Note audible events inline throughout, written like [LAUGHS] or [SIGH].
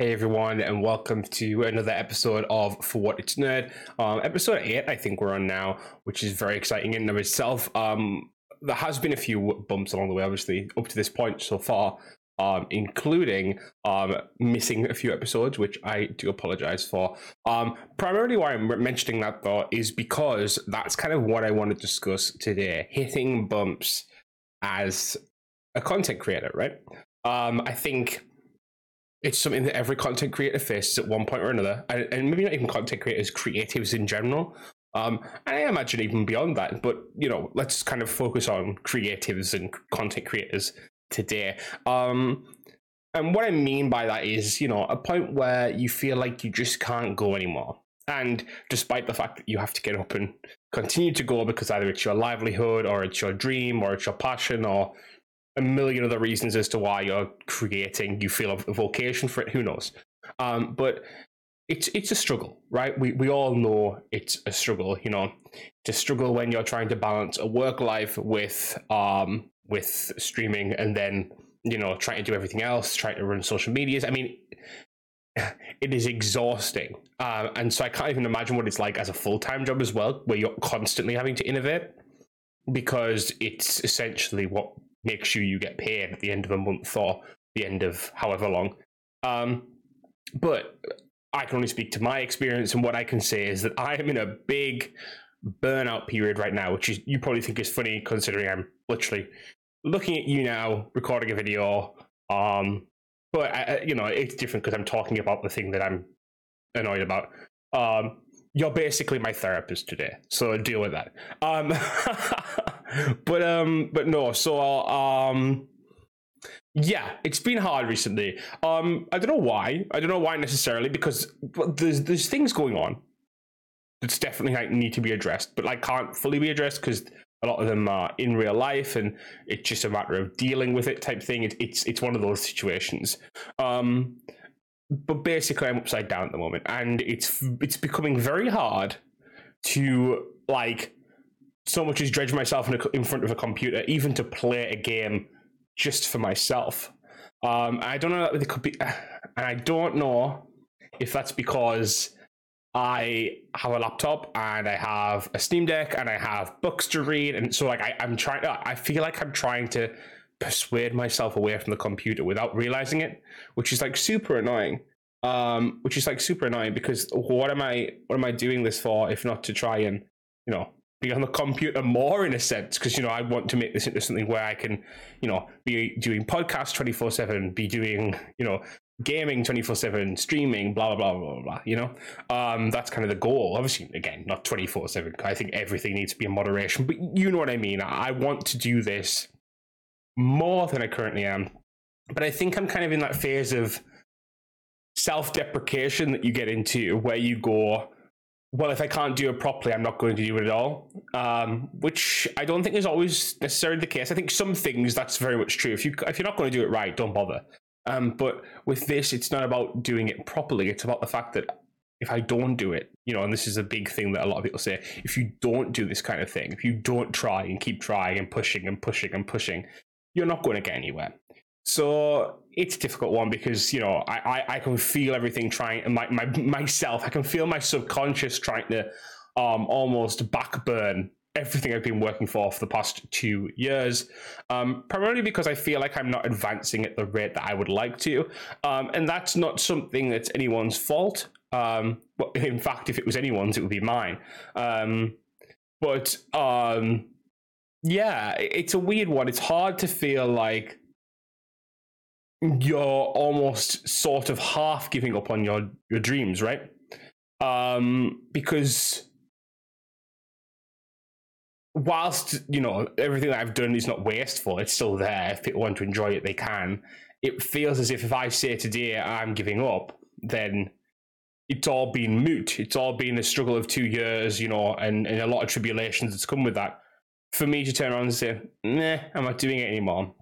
Hey everyone, and welcome to another episode of For What It's Nerd. Um, episode eight, I think we're on now, which is very exciting in and of itself. Um, there has been a few bumps along the way, obviously, up to this point so far, um, including um, missing a few episodes, which I do apologize for. Um, primarily, why I'm mentioning that though is because that's kind of what I want to discuss today: hitting bumps as a content creator, right? Um, I think it's something that every content creator faces at one point or another, and, and maybe not even content creators, creatives in general. Um, and I imagine even beyond that, but you know, let's kind of focus on creatives and content creators today. Um, and what I mean by that is, you know, a point where you feel like you just can't go anymore. And despite the fact that you have to get up and continue to go because either it's your livelihood or it's your dream or it's your passion or a million other reasons as to why you're creating. You feel a vocation for it. Who knows? Um, but it's it's a struggle, right? We we all know it's a struggle. You know, to struggle when you're trying to balance a work life with um with streaming, and then you know trying to do everything else, trying to run social medias. I mean, [SIGHS] it is exhausting, uh, and so I can't even imagine what it's like as a full time job as well, where you're constantly having to innovate because it's essentially what make sure you get paid at the end of a month or the end of however long. Um, but I can only speak to my experience, and what I can say is that I am in a big burnout period right now, which is, you probably think is funny considering I'm literally looking at you now, recording a video. Um, but I, you know, it's different because I'm talking about the thing that I'm annoyed about. Um, you're basically my therapist today, so deal with that. Um, [LAUGHS] but um, but no. So um, yeah, it's been hard recently. Um, I don't know why. I don't know why necessarily because there's there's things going on that's definitely like need to be addressed, but like can't fully be addressed because a lot of them are in real life and it's just a matter of dealing with it type thing. It, it's it's one of those situations. Um, but basically, I'm upside down at the moment, and it's it's becoming very hard to like so much as dredge myself in, a, in front of a computer, even to play a game just for myself. Um, I don't know. It could be, and I don't know if that's because I have a laptop and I have a Steam Deck and I have books to read, and so like I, I'm trying. I feel like I'm trying to persuade myself away from the computer without realizing it, which is like super annoying. Um, which is like super annoying because what am I what am I doing this for if not to try and you know be on the computer more in a sense because you know I want to make this into something where I can you know be doing podcasts twenty four seven, be doing you know gaming twenty four seven, streaming, blah blah blah blah blah. You know, um, that's kind of the goal. Obviously, again, not twenty four seven. I think everything needs to be in moderation, but you know what I mean. I want to do this more than I currently am, but I think I'm kind of in that phase of self deprecation that you get into where you go well, if I can't do it properly, I'm not going to do it at all. Um, which I don't think is always necessarily the case. I think some things that's very much true. If you if you're not going to do it right, don't bother. Um, but with this, it's not about doing it properly. It's about the fact that if I don't do it, you know, and this is a big thing that a lot of people say, if you don't do this kind of thing, if you don't try and keep trying and pushing and pushing and pushing, you're not going to get anywhere. So it's a difficult one because you know I, I, I can feel everything trying and my, my myself I can feel my subconscious trying to um almost backburn everything I've been working for for the past two years, um, primarily because I feel like I'm not advancing at the rate that I would like to, um, and that's not something that's anyone's fault. Um, well, in fact, if it was anyone's, it would be mine. Um, but um, yeah, it's a weird one. It's hard to feel like you're almost sort of half giving up on your your dreams, right? Um, because whilst you know everything that I've done is not wasteful, it's still there. If people want to enjoy it, they can. It feels as if if I say today I'm giving up, then it's all been moot. It's all been a struggle of two years, you know, and, and a lot of tribulations that's come with that. For me to turn around and say, nah, I'm not doing it anymore.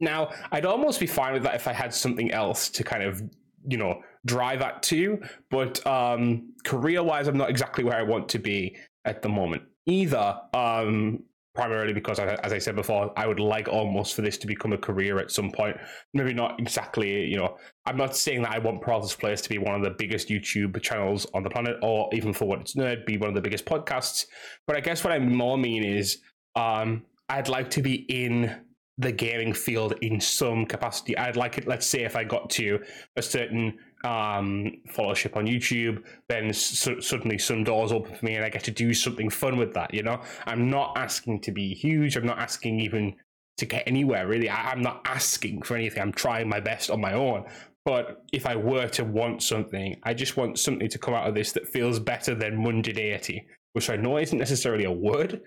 Now, I'd almost be fine with that if I had something else to kind of, you know, drive at to. But um, career wise, I'm not exactly where I want to be at the moment either. Um, primarily because, as I said before, I would like almost for this to become a career at some point. Maybe not exactly, you know, I'm not saying that I want Paralysis Players to be one of the biggest YouTube channels on the planet, or even for what it's nerd, be one of the biggest podcasts. But I guess what I more mean is, um, I'd like to be in the gaming field in some capacity. I'd like it, let's say, if I got to a certain um, followership on YouTube, then suddenly some doors open for me and I get to do something fun with that. You know, I'm not asking to be huge. I'm not asking even to get anywhere really. I, I'm not asking for anything. I'm trying my best on my own. But if I were to want something, I just want something to come out of this that feels better than mundanity, which I know isn't necessarily a word,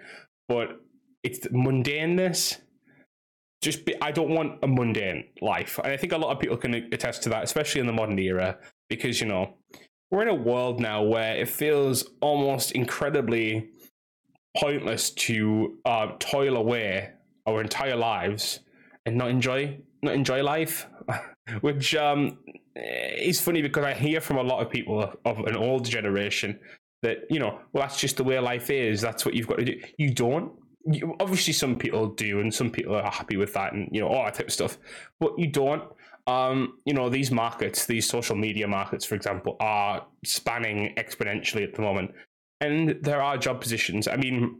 but it's mundaneness just be, I don't want a mundane life. And I think a lot of people can attest to that, especially in the modern era, because, you know, we're in a world now where it feels almost incredibly pointless to uh, toil away our entire lives and not enjoy not enjoy life [LAUGHS] which um, is funny because i hear from a lot of people of an old generation that you know well that's just the way life is that's what you've got to do you don't you, obviously some people do and some people are happy with that and you know all that type of stuff but you don't um, you know these markets these social media markets for example are spanning exponentially at the moment. And there are job positions. I mean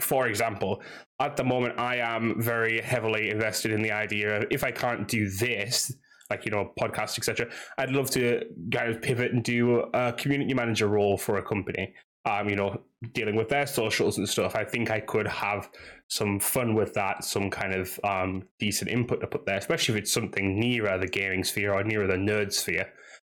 for example at the moment i am very heavily invested in the idea of if i can't do this like you know podcast etc i'd love to kind of pivot and do a community manager role for a company um, you know, dealing with their socials and stuff, I think I could have some fun with that, some kind of um, decent input to put there, especially if it's something nearer the gaming sphere or nearer the nerd sphere.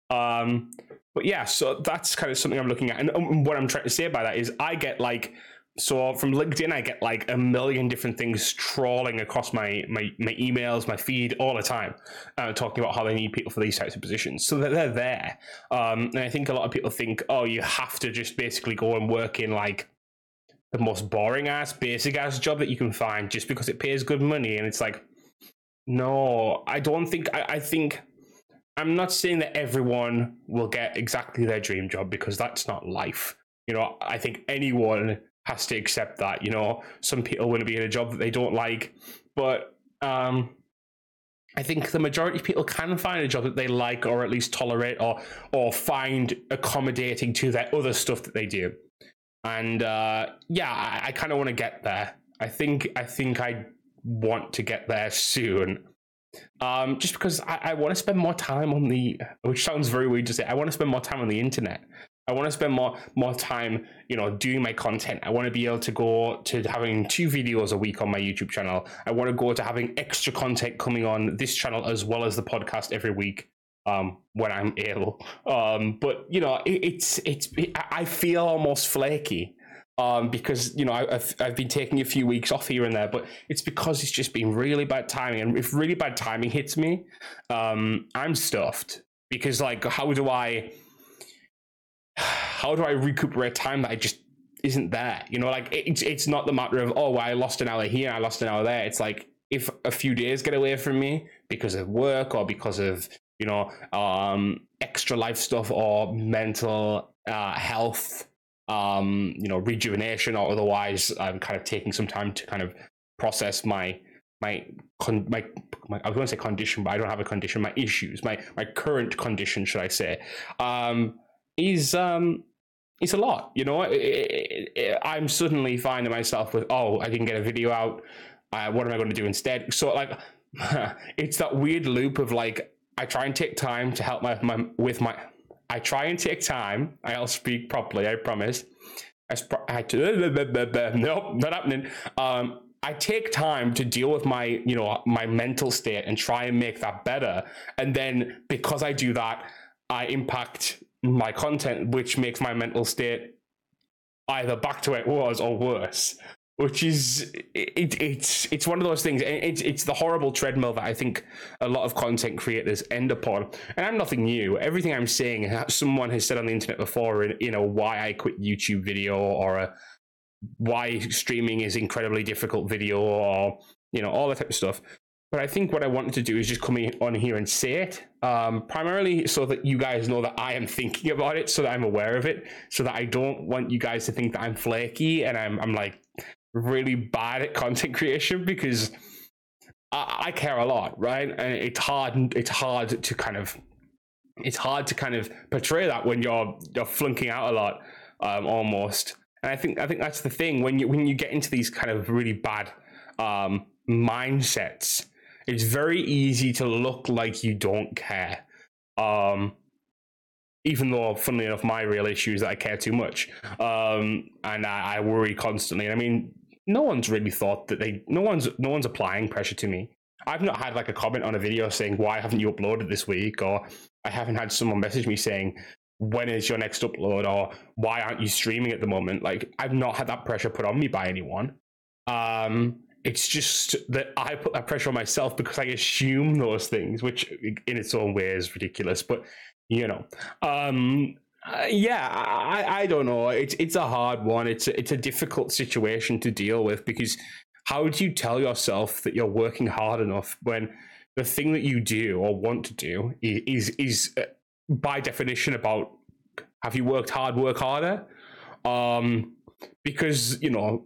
Um, but yeah, so that's kind of something I'm looking at. And um, what I'm trying to say by that is I get like so from LinkedIn, I get like a million different things trawling across my my, my emails, my feed all the time, uh, talking about how they need people for these types of positions. So that they're there, um, and I think a lot of people think, oh, you have to just basically go and work in like the most boring ass, basic ass job that you can find just because it pays good money, and it's like, no, I don't think. I, I think I'm not saying that everyone will get exactly their dream job because that's not life. You know, I think anyone has to accept that. You know, some people want to be in a job that they don't like, but um, I think the majority of people can find a job that they like, or at least tolerate, or or find accommodating to their other stuff that they do. And uh, yeah, I, I kind of want to get there. I think I think I want to get there soon. Um, just because I, I want to spend more time on the, which sounds very weird to say, I want to spend more time on the internet. I want to spend more more time, you know, doing my content. I want to be able to go to having two videos a week on my YouTube channel. I want to go to having extra content coming on this channel as well as the podcast every week um, when I'm [LAUGHS] able. Um, but you know, it, it's it's it, I feel almost flaky um, because you know I, have I've been taking a few weeks off here and there, but it's because it's just been really bad timing, and if really bad timing hits me, um, I'm stuffed because like how do I how do I recuperate time that I just isn't there? You know, like it's it's not the matter of oh well, I lost an hour here, I lost an hour there. It's like if a few days get away from me because of work or because of you know um, extra life stuff or mental uh, health, um, you know rejuvenation or otherwise, I'm kind of taking some time to kind of process my my con- my, my I was going to say condition, but I don't have a condition. My issues, my my current condition, should I say? Um, is um it's a lot you know? It, it, it, i'm suddenly finding myself with oh i didn't get a video out. Uh, what am i going to do instead? So like [LAUGHS] it's that weird loop of like i try and take time to help my, my with my i try and take time. I'll speak properly i promise. I, sp- [LAUGHS] nope not happening. Um I take time to deal with my, you know, my mental state and try and make that better. And then because I do that, I impact my content, which makes my mental state either back to where it was or worse. Which is it, it's it's one of those things. It's it's the horrible treadmill that I think a lot of content creators end upon. And I'm nothing new. Everything I'm saying, someone has said on the internet before. In You know why I quit YouTube video or a why streaming is incredibly difficult video or you know all that type of stuff. But I think what I wanted to do is just come on here and say it, um, primarily so that you guys know that I am thinking about it, so that I'm aware of it, so that I don't want you guys to think that I'm flaky and I'm, I'm like really bad at content [LAUGHS] creation because I, I care a lot, right? And it's hard. It's hard to kind of it's hard to kind of portray that when you're you're flunking out a lot, um, almost. And I think I think that's the thing when you when you get into these kind of really bad um, mindsets, it's very easy to look like you don't care. Um, even though, funnily enough, my real issue is that I care too much, um, and I, I worry constantly. And I mean, no one's really thought that they, no one's, no one's applying pressure to me. I've not had like a comment on a video saying why haven't you uploaded this week, or I haven't had someone message me saying when is your next upload, or why aren't you streaming at the moment. Like I've not had that pressure put on me by anyone. Um, it's just that I put that pressure on myself because I assume those things, which in its own way is ridiculous. But you know, um, uh, yeah, I, I don't know. It's it's a hard one. It's a, it's a difficult situation to deal with because how do you tell yourself that you're working hard enough when the thing that you do or want to do is is uh, by definition about have you worked hard, work harder? Um, because you know,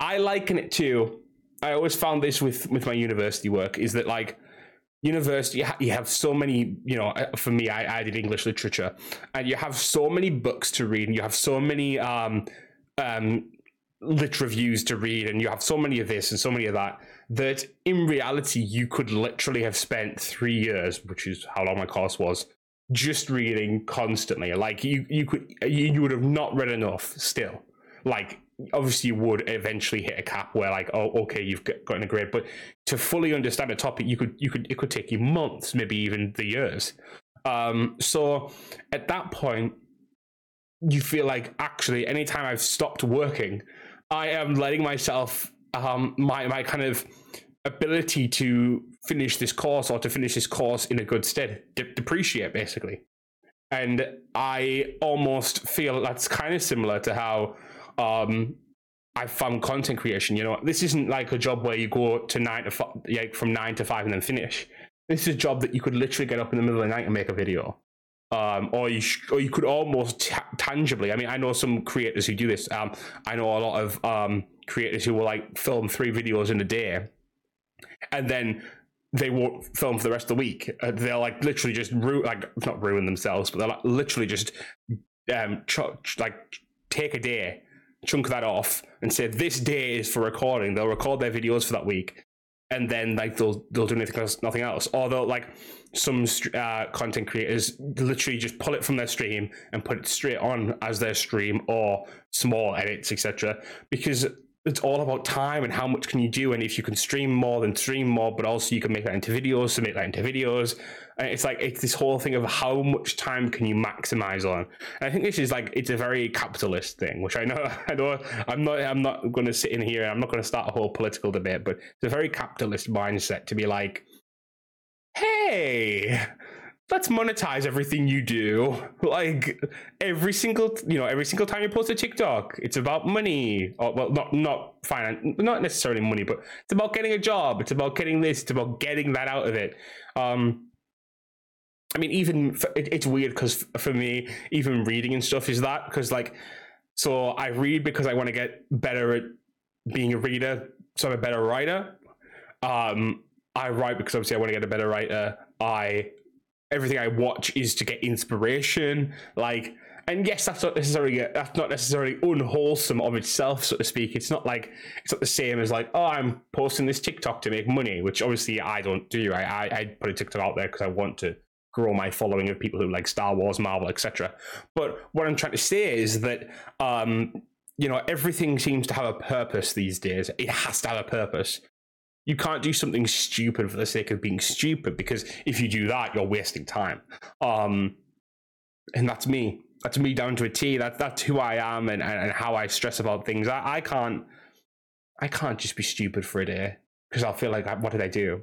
I liken it to. I always found this with with my university work is that like university you have so many you know uh, for me I, I did english literature and you have so many books to read and you have so many um um lit reviews to read and you have so many of this and so many of that that in reality you could literally have spent three years which is how long my course was just reading constantly like you you could you would have not read enough still like obviously you would eventually hit a cap where like oh okay you've gotten a grade but to fully understand a topic you could you could it could take you months maybe even the years. Um so at that point you feel like actually anytime i've stopped working i am letting myself um my my kind of ability to finish this course or to finish this course in a good stead de- depreciate basically. And i almost feel that's kind of similar to how um, I found content creation. You know, this isn't like a job where you go to nine to five, like from nine to five and then finish. This is a job that you could literally get up in the middle of the night and make a video. Um, or you sh- or you could almost t- tangibly. I mean, I know some creators who do this. Um, I know a lot of um, creators who will like film three videos in a day, and then they won't film for the rest of the week. Uh, they'll like literally just like not ruin themselves, but they'll like, literally just um ch- like take a day chunk that off and say this day is for recording. They'll record their videos for that week, and then like they'll they'll do anything else, nothing else. They'll like some uh, content creators literally just pull it from their stream and put it straight on as their stream or small edits, etc. Because it's all about time and how much can you do and if you can stream more then stream more but also you can make that into videos submit that into videos. And it's like it's this whole thing of how much time can you maximize on. And i think this is like it's a very capitalist thing which i know [LAUGHS] i know i'm not i'm not going to sit in here and i'm not going to start a whole political debate but it's a very capitalist mindset to be like hey let's monetize everything you do. Like every single, you know, every single time you post a TikTok, it's about money. Or, well, not not finance, not necessarily money, but it's about getting a job. It's about getting this. It's about getting that out of it. Um, I mean, even for, it, it's weird because for me, even reading and stuff is that because like, so I read because I want to get better at being a reader, so I'm a better writer. Um, I write because obviously I want to get a better writer. I everything I watch is to get inspiration. Like, and yes, that's not necessarily that's not necessarily unwholesome of itself, so to speak. It's not like it's not the same as like, oh, I'm posting this TikTok to make money, which obviously I don't do. I I, I put a TikTok out there because I want to grow my following of people who like Star Wars, Marvel, etc. But what I'm trying to say is that um, you know everything seems to have a purpose these days. It has to have a purpose. You can't do something stupid for the sake of being stupid because if you do that, you're wasting time. Um, and that's me. That's me down to a T. That that's who I am and, and, and how I stress about things. I, I can't I can't just be stupid for a day because I'll feel like what did I do?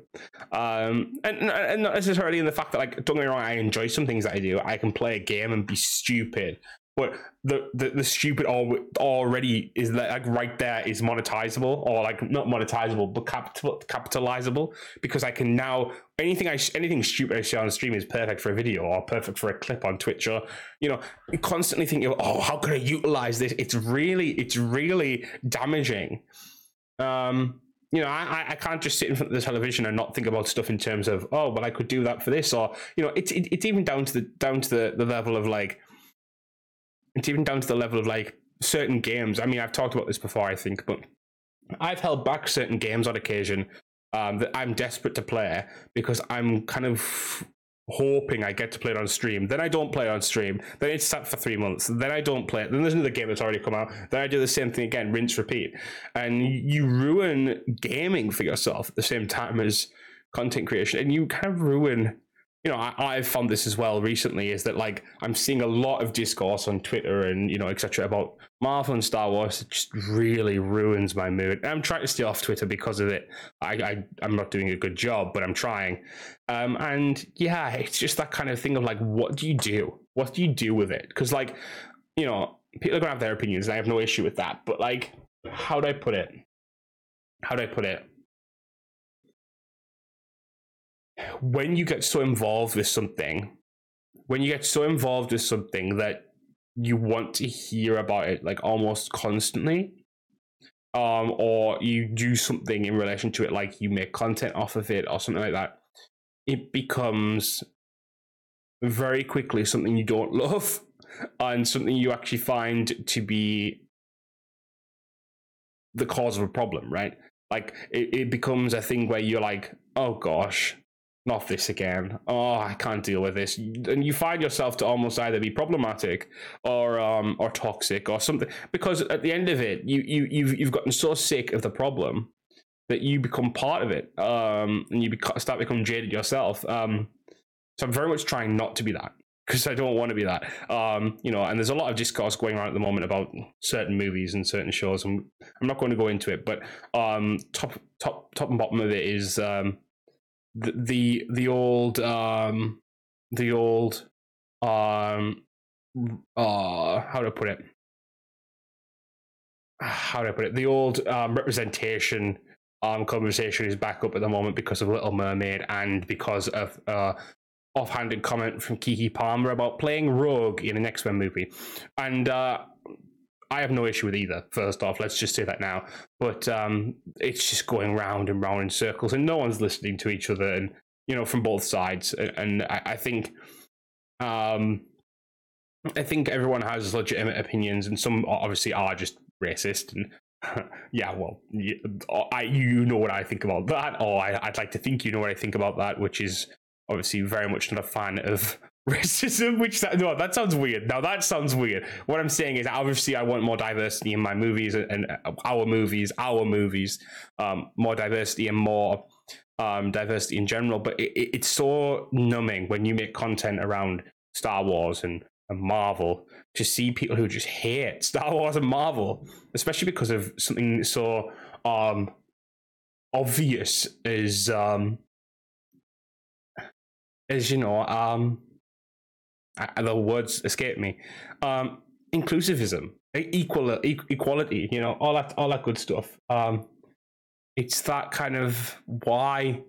Um, and and not necessarily in the fact that like don't get me wrong, I enjoy some things that I do. I can play a game and be stupid but the the, the stupid al- already is like right there is monetizable or like not monetizable but capital capitalizable because I can now anything I anything stupid I say on stream is perfect for a video or perfect for a clip on Twitch or you know constantly thinking oh how can I utilize this? It's really it's really damaging. Um you know, I, I can't just sit in front of the television and not think about stuff in terms of, oh, well, I could do that for this, or you know, it's it, it's even down to the down to the, the level of like, it's even down to the level of like certain games. I mean, I've talked about this before, I think, but I've held back certain games on occasion um, that I'm desperate to play because I'm kind of hoping I get to play it on stream. Then I don't play it on stream. Then it's sat for three months. Then I don't play it. Then there's another game that's already come out. Then I do the same thing again, rinse, repeat. And you ruin gaming for yourself at the same time as content creation. And you kind of ruin you know, I, have found this as well recently is that like I'm seeing a lot of discourse on Twitter and you know etc. about Marvel and Star Wars. It just really ruins my mood. I'm trying to stay off Twitter because of it. I, I am not doing a good job, but I'm trying. Um, and yeah, it's just that kind of thing of like, what do you do? What do you do with it? Because like, you know, people are gonna have their opinions, and I have no issue with that. But like, how do I put it? How do I put it? When you get so involved with something, when you get so involved with something that you want to hear about it like almost constantly, um, or you do something in relation to it, like you make content off of it or something like that, it becomes very quickly something you don't [LAUGHS] love and something you actually find to be the cause of a problem, right? Like it, it becomes a thing where you're like, oh gosh, not this again. Oh, I can't deal with this. And you find yourself to almost either be problematic or um or toxic or something because at the end of it, you you you've you've gotten so sick of the problem that you become part of it. Um, and you beca- start becoming jaded yourself. Um, so I'm very much trying not to be that because I don't want to be that. Um, you know, and there's a lot of discourse going on at the moment about certain movies and certain shows, and I'm not going to go into it. But um, top top top and bottom of it is um the the, the old um the old um uh how do I put it? [SIGHS] How do I put it? The old um, representation um conversation is back up at the moment because of Little Mermaid and because of uh offhanded comment from Keke Palmer about playing Rogue in an X Men movie, and uh, I have no issue with either. First off, let's just say that now. But um, it's just going round and round in circles, and no one's listening to each other, and you know, from both sides. And I, I think, um, I think everyone has legitimate opinions, and some obviously are just racist. And [LAUGHS] yeah, well, I you know what I think about that, or I, I'd like to think you know what I think about that, which is obviously very much not a fan of [LAUGHS] racism which no that sounds weird. Now that sounds weird. What i'm saying is obviously i want more diversity in my movies and our movies our movies um, more diversity and more um, diversity in general. But it, it's so numbing when you make content around star wars and, and marvel to see people who just hate [LAUGHS] star wars and marvel especially because of something so um, obvious as um, as you know um the words escape me. Um, inclusivism, equal equality, you know, all that all that good stuff. Um, it's that kind of why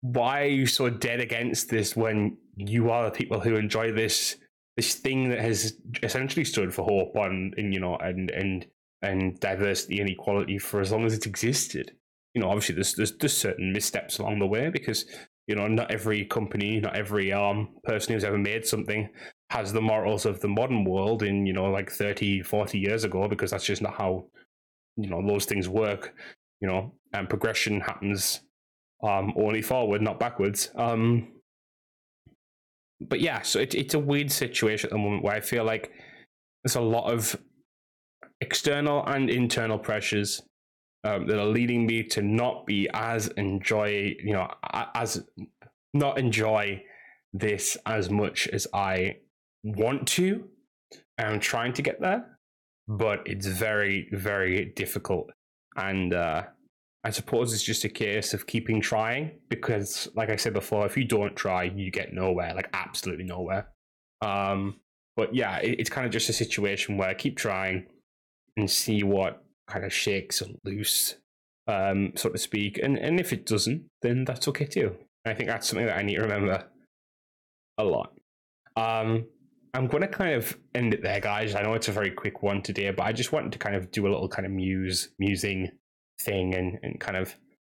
why are you so dead against this when you are the people who enjoy this this thing that has essentially stood for hope and, and you know and and and diversity and equality for as long as it's existed. You know, obviously there's there's, there's certain missteps along the way because you know, not every company, not every um, person who's ever made something has the morals of the modern world in, you know, like 30, 40 years ago, because that's just not how, you know, those things work, you know, and progression happens um, only forward, not backwards. Um, but yeah, so it, it's a weird situation at the moment where I feel like there's a lot of external and internal pressures um, that are leading me to not be as enjoy, you know, as not enjoy this as much as I want to. I'm trying to get there, but it's very, very difficult. And uh, I suppose it's just a case of keeping trying because, like I said before, if you don't try, you get nowhere, like absolutely nowhere. Um, but yeah, it, it's kind of just a situation where keep trying and see what kind of shakes loose, um, so to speak. And and if it doesn't, then that's okay too. I think that's something that I need to remember a lot. Um, I'm going to kind of end it there, guys. I know it's a very quick one today, but I just wanted to kind of do a little kind of muse, musing thing and, and kind of,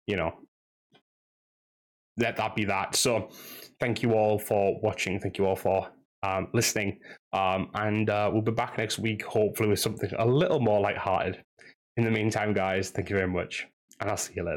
you know, let that be that. So thank you all for watching. Thank you all for um, listening. Um, and uh, we'll be back next week, hopefully, with something a little more lighthearted. In the meantime, guys, thank you very much. And I'll see you later.